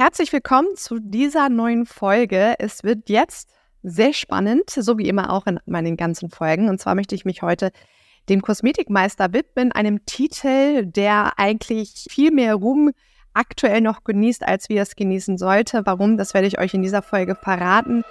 Herzlich willkommen zu dieser neuen Folge. Es wird jetzt sehr spannend, so wie immer auch in meinen ganzen Folgen. Und zwar möchte ich mich heute dem Kosmetikmeister widmen, einem Titel, der eigentlich viel mehr Ruhm aktuell noch genießt, als wie es genießen sollte. Warum, das werde ich euch in dieser Folge verraten.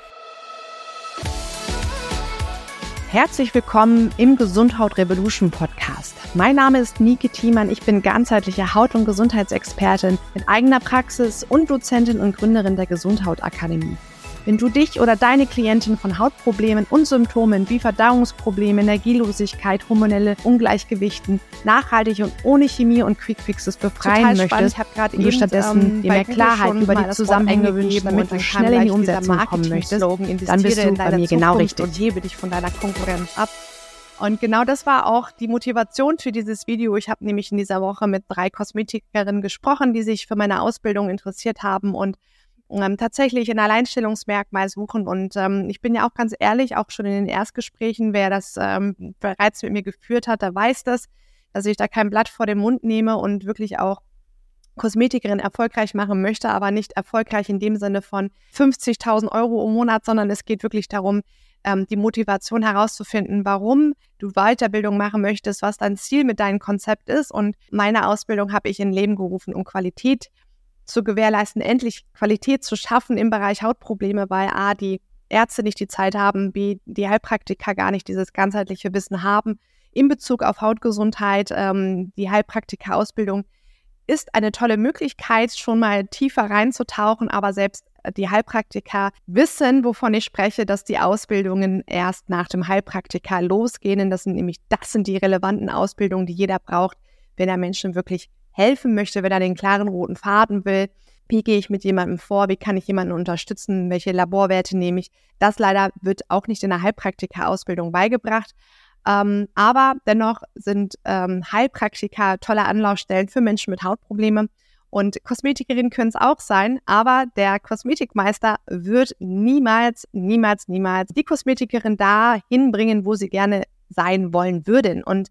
Herzlich willkommen im Gesundhaut Revolution Podcast. Mein Name ist Nike Thiemann. Ich bin ganzheitliche Haut- und Gesundheitsexpertin mit eigener Praxis und Dozentin und Gründerin der Gesundhautakademie. Wenn du dich oder deine Klientin von Hautproblemen und Symptomen wie Verdauungsprobleme, Energielosigkeit, hormonelle Ungleichgewichten nachhaltig und ohne Chemie und Quickfixes befreien möchtest, und du stattdessen ähm, dir mehr Klarheit über die Zusammenhänge wünschst, damit du schnell in die Umsetzung kommen möchtest, dann bist du bei mir genau richtig. Und hebe dich von deiner Konkurrenz ab. Und genau das war auch die Motivation für dieses Video. Ich habe nämlich in dieser Woche mit drei Kosmetikerinnen gesprochen, die sich für meine Ausbildung interessiert haben und ähm, tatsächlich ein Alleinstellungsmerkmal suchen. Und ähm, ich bin ja auch ganz ehrlich, auch schon in den Erstgesprächen, wer das ähm, bereits mit mir geführt hat, der weiß das, dass ich da kein Blatt vor den Mund nehme und wirklich auch Kosmetikerin erfolgreich machen möchte, aber nicht erfolgreich in dem Sinne von 50.000 Euro im Monat, sondern es geht wirklich darum, ähm, die Motivation herauszufinden, warum du Weiterbildung machen möchtest, was dein Ziel mit deinem Konzept ist. Und meine Ausbildung habe ich in Leben gerufen, um Qualität zu gewährleisten, endlich Qualität zu schaffen im Bereich Hautprobleme, weil A, die Ärzte nicht die Zeit haben, B, die Heilpraktiker gar nicht dieses ganzheitliche Wissen haben in Bezug auf Hautgesundheit. Ähm, die Heilpraktika-Ausbildung ist eine tolle Möglichkeit, schon mal tiefer reinzutauchen, aber selbst die Heilpraktiker wissen, wovon ich spreche, dass die Ausbildungen erst nach dem Heilpraktiker losgehen. Das sind nämlich, das sind die relevanten Ausbildungen, die jeder braucht, wenn er Menschen wirklich helfen möchte, wenn er den klaren roten Faden will. Wie gehe ich mit jemandem vor? Wie kann ich jemanden unterstützen? Welche Laborwerte nehme ich? Das leider wird auch nicht in der Heilpraktika-Ausbildung beigebracht. Ähm, aber dennoch sind ähm, Heilpraktika tolle Anlaufstellen für Menschen mit Hautproblemen. Und Kosmetikerinnen können es auch sein, aber der Kosmetikmeister wird niemals, niemals, niemals die Kosmetikerin dahin bringen, wo sie gerne sein wollen würden. Und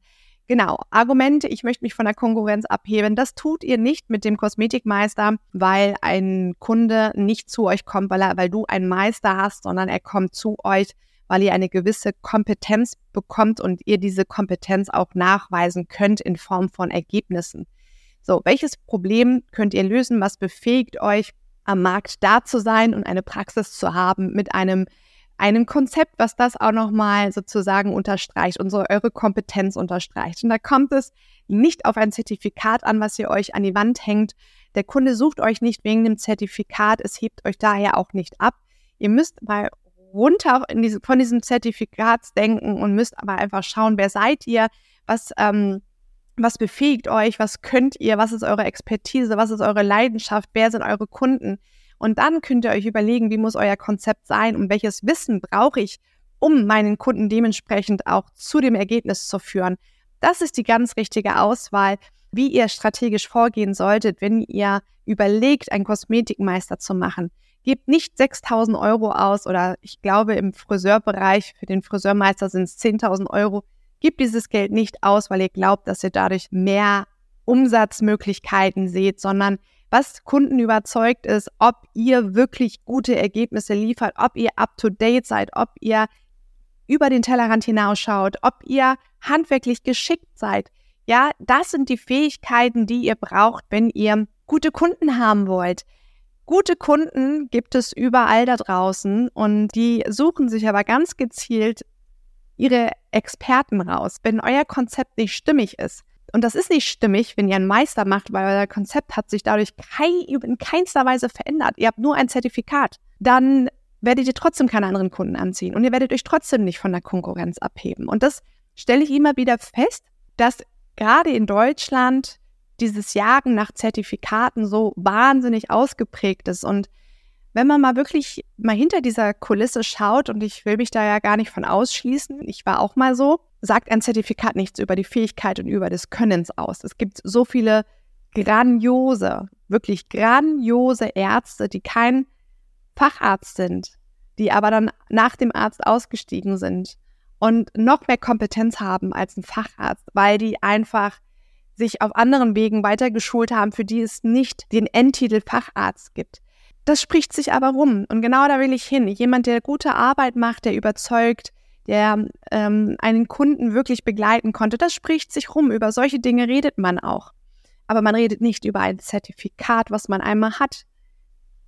Genau, Argumente, ich möchte mich von der Konkurrenz abheben, das tut ihr nicht mit dem Kosmetikmeister, weil ein Kunde nicht zu euch kommt, weil, er, weil du einen Meister hast, sondern er kommt zu euch, weil ihr eine gewisse Kompetenz bekommt und ihr diese Kompetenz auch nachweisen könnt in Form von Ergebnissen. So, welches Problem könnt ihr lösen? Was befähigt euch, am Markt da zu sein und eine Praxis zu haben mit einem einem Konzept, was das auch nochmal sozusagen unterstreicht, unsere eure Kompetenz unterstreicht. Und da kommt es nicht auf ein Zertifikat an, was ihr euch an die Wand hängt. Der Kunde sucht euch nicht wegen dem Zertifikat, es hebt euch daher auch nicht ab. Ihr müsst mal runter diese, von diesem Zertifikat denken und müsst aber einfach schauen, wer seid ihr, was, ähm, was befähigt euch, was könnt ihr, was ist eure Expertise, was ist eure Leidenschaft, wer sind eure Kunden. Und dann könnt ihr euch überlegen, wie muss euer Konzept sein und welches Wissen brauche ich, um meinen Kunden dementsprechend auch zu dem Ergebnis zu führen. Das ist die ganz richtige Auswahl, wie ihr strategisch vorgehen solltet, wenn ihr überlegt, einen Kosmetikmeister zu machen. Gebt nicht 6000 Euro aus oder ich glaube im Friseurbereich für den Friseurmeister sind es 10.000 Euro. Gebt dieses Geld nicht aus, weil ihr glaubt, dass ihr dadurch mehr Umsatzmöglichkeiten seht, sondern was Kunden überzeugt ist, ob ihr wirklich gute Ergebnisse liefert, ob ihr up-to-date seid, ob ihr über den Tellerrand hinausschaut, ob ihr handwerklich geschickt seid. Ja, das sind die Fähigkeiten, die ihr braucht, wenn ihr gute Kunden haben wollt. Gute Kunden gibt es überall da draußen und die suchen sich aber ganz gezielt ihre Experten raus. Wenn euer Konzept nicht stimmig ist, und das ist nicht stimmig, wenn ihr einen Meister macht, weil euer Konzept hat sich dadurch kein, in keinster Weise verändert. Ihr habt nur ein Zertifikat. Dann werdet ihr trotzdem keine anderen Kunden anziehen und ihr werdet euch trotzdem nicht von der Konkurrenz abheben. Und das stelle ich immer wieder fest, dass gerade in Deutschland dieses Jagen nach Zertifikaten so wahnsinnig ausgeprägt ist. Und wenn man mal wirklich mal hinter dieser Kulisse schaut, und ich will mich da ja gar nicht von ausschließen, ich war auch mal so, sagt ein Zertifikat nichts über die Fähigkeit und über des Könnens aus. Es gibt so viele grandiose, wirklich grandiose Ärzte, die kein Facharzt sind, die aber dann nach dem Arzt ausgestiegen sind und noch mehr Kompetenz haben als ein Facharzt, weil die einfach sich auf anderen Wegen weitergeschult haben, für die es nicht den Endtitel Facharzt gibt. Das spricht sich aber rum. Und genau da will ich hin. Jemand, der gute Arbeit macht, der überzeugt, der ähm, einen Kunden wirklich begleiten konnte, das spricht sich rum. Über solche Dinge redet man auch. Aber man redet nicht über ein Zertifikat, was man einmal hat.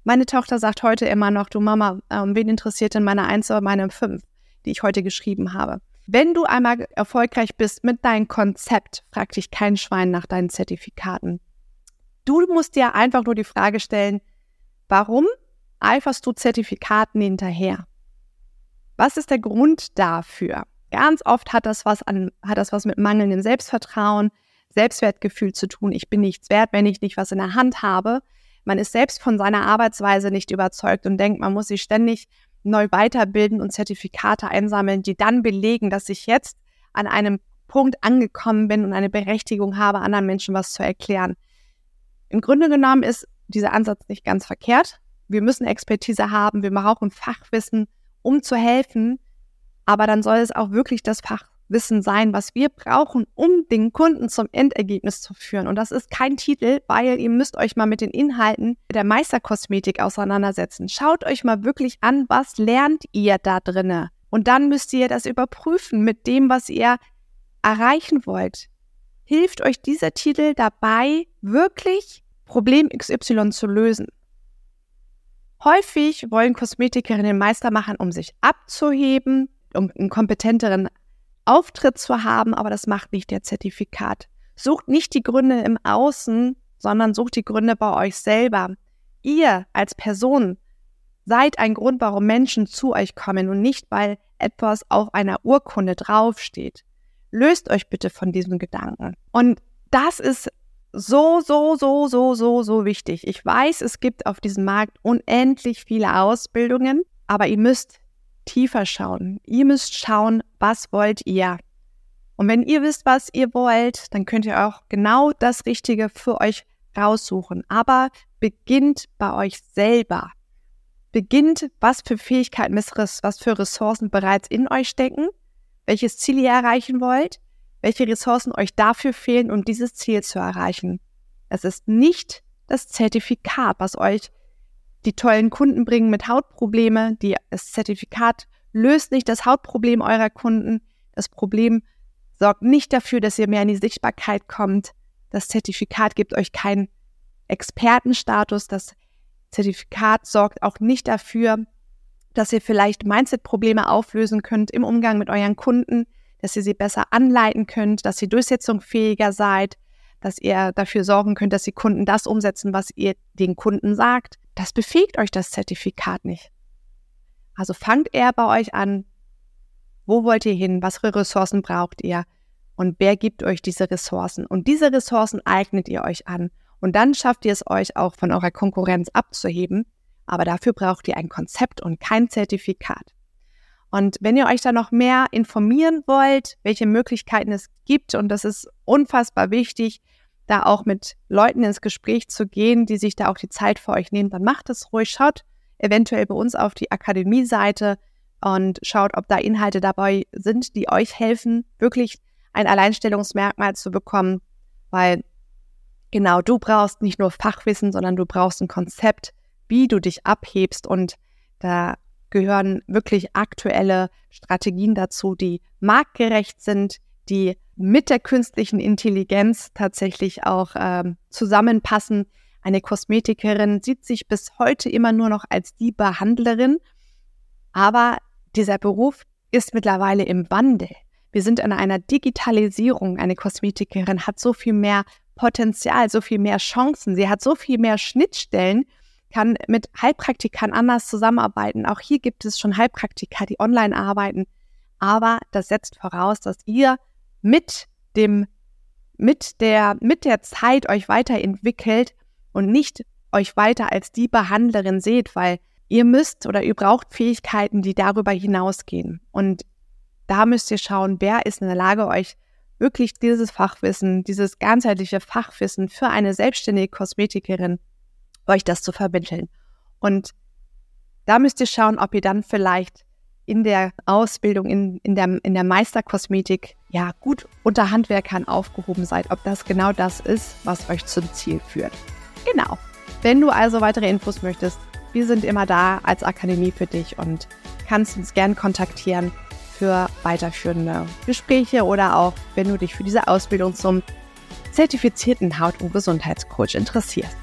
Meine Tochter sagt heute immer noch, du Mama, ähm, wen interessiert denn meine Eins oder meine Fünf, die ich heute geschrieben habe? Wenn du einmal erfolgreich bist mit deinem Konzept, frag dich kein Schwein nach deinen Zertifikaten. Du musst dir einfach nur die Frage stellen, Warum eiferst du Zertifikaten hinterher? Was ist der Grund dafür? Ganz oft hat das was an, hat das was mit mangelndem Selbstvertrauen, Selbstwertgefühl zu tun. Ich bin nichts wert, wenn ich nicht was in der Hand habe. Man ist selbst von seiner Arbeitsweise nicht überzeugt und denkt, man muss sich ständig neu weiterbilden und Zertifikate einsammeln, die dann belegen, dass ich jetzt an einem Punkt angekommen bin und eine Berechtigung habe, anderen Menschen was zu erklären. Im Grunde genommen ist dieser Ansatz nicht ganz verkehrt. Wir müssen Expertise haben, wir brauchen Fachwissen, um zu helfen, aber dann soll es auch wirklich das Fachwissen sein, was wir brauchen, um den Kunden zum Endergebnis zu führen. Und das ist kein Titel, weil ihr müsst euch mal mit den Inhalten der Meisterkosmetik auseinandersetzen. Schaut euch mal wirklich an, was lernt ihr da drinne? Und dann müsst ihr das überprüfen mit dem, was ihr erreichen wollt. Hilft euch dieser Titel dabei, wirklich Problem XY zu lösen. Häufig wollen Kosmetikerinnen Meister machen, um sich abzuheben, um einen kompetenteren Auftritt zu haben, aber das macht nicht der Zertifikat. Sucht nicht die Gründe im Außen, sondern sucht die Gründe bei euch selber. Ihr als Person seid ein Grund, warum Menschen zu euch kommen und nicht, weil etwas auf einer Urkunde draufsteht. Löst euch bitte von diesem Gedanken. Und das ist so, so, so, so, so, so wichtig. Ich weiß, es gibt auf diesem Markt unendlich viele Ausbildungen, aber ihr müsst tiefer schauen. Ihr müsst schauen, was wollt ihr. Und wenn ihr wisst, was ihr wollt, dann könnt ihr auch genau das Richtige für euch raussuchen. Aber beginnt bei euch selber. Beginnt, was für Fähigkeiten, was für Ressourcen bereits in euch stecken, welches Ziel ihr erreichen wollt welche Ressourcen euch dafür fehlen, um dieses Ziel zu erreichen. Es ist nicht das Zertifikat, was euch die tollen Kunden bringen mit Hautprobleme. Die, das Zertifikat löst nicht das Hautproblem eurer Kunden. Das Problem sorgt nicht dafür, dass ihr mehr in die Sichtbarkeit kommt. Das Zertifikat gibt euch keinen Expertenstatus. Das Zertifikat sorgt auch nicht dafür, dass ihr vielleicht Mindset-Probleme auflösen könnt im Umgang mit euren Kunden dass ihr sie besser anleiten könnt, dass ihr durchsetzungsfähiger seid, dass ihr dafür sorgen könnt, dass die Kunden das umsetzen, was ihr den Kunden sagt. Das befähigt euch das Zertifikat nicht. Also fangt eher bei euch an. Wo wollt ihr hin? Was für Ressourcen braucht ihr? Und wer gibt euch diese Ressourcen? Und diese Ressourcen eignet ihr euch an. Und dann schafft ihr es euch auch von eurer Konkurrenz abzuheben. Aber dafür braucht ihr ein Konzept und kein Zertifikat. Und wenn ihr euch da noch mehr informieren wollt, welche Möglichkeiten es gibt, und das ist unfassbar wichtig, da auch mit Leuten ins Gespräch zu gehen, die sich da auch die Zeit für euch nehmen, dann macht es ruhig. Schaut eventuell bei uns auf die Akademie-Seite und schaut, ob da Inhalte dabei sind, die euch helfen, wirklich ein Alleinstellungsmerkmal zu bekommen, weil genau du brauchst nicht nur Fachwissen, sondern du brauchst ein Konzept, wie du dich abhebst und da gehören wirklich aktuelle Strategien dazu, die marktgerecht sind, die mit der künstlichen Intelligenz tatsächlich auch ähm, zusammenpassen. Eine Kosmetikerin sieht sich bis heute immer nur noch als die Behandlerin, aber dieser Beruf ist mittlerweile im Wandel. Wir sind in einer Digitalisierung. Eine Kosmetikerin hat so viel mehr Potenzial, so viel mehr Chancen. Sie hat so viel mehr Schnittstellen kann mit Heilpraktikern anders zusammenarbeiten. Auch hier gibt es schon Heilpraktiker, die online arbeiten. Aber das setzt voraus, dass ihr mit dem, mit der, mit der Zeit euch weiterentwickelt und nicht euch weiter als die Behandlerin seht, weil ihr müsst oder ihr braucht Fähigkeiten, die darüber hinausgehen. Und da müsst ihr schauen, wer ist in der Lage, euch wirklich dieses Fachwissen, dieses ganzheitliche Fachwissen für eine selbstständige Kosmetikerin euch das zu vermitteln. Und da müsst ihr schauen, ob ihr dann vielleicht in der Ausbildung, in, in, der, in der Meisterkosmetik ja gut unter Handwerkern aufgehoben seid, ob das genau das ist, was euch zum Ziel führt. Genau. Wenn du also weitere Infos möchtest, wir sind immer da als Akademie für dich und kannst uns gern kontaktieren für weiterführende Gespräche oder auch, wenn du dich für diese Ausbildung zum zertifizierten Haut- und Gesundheitscoach interessierst.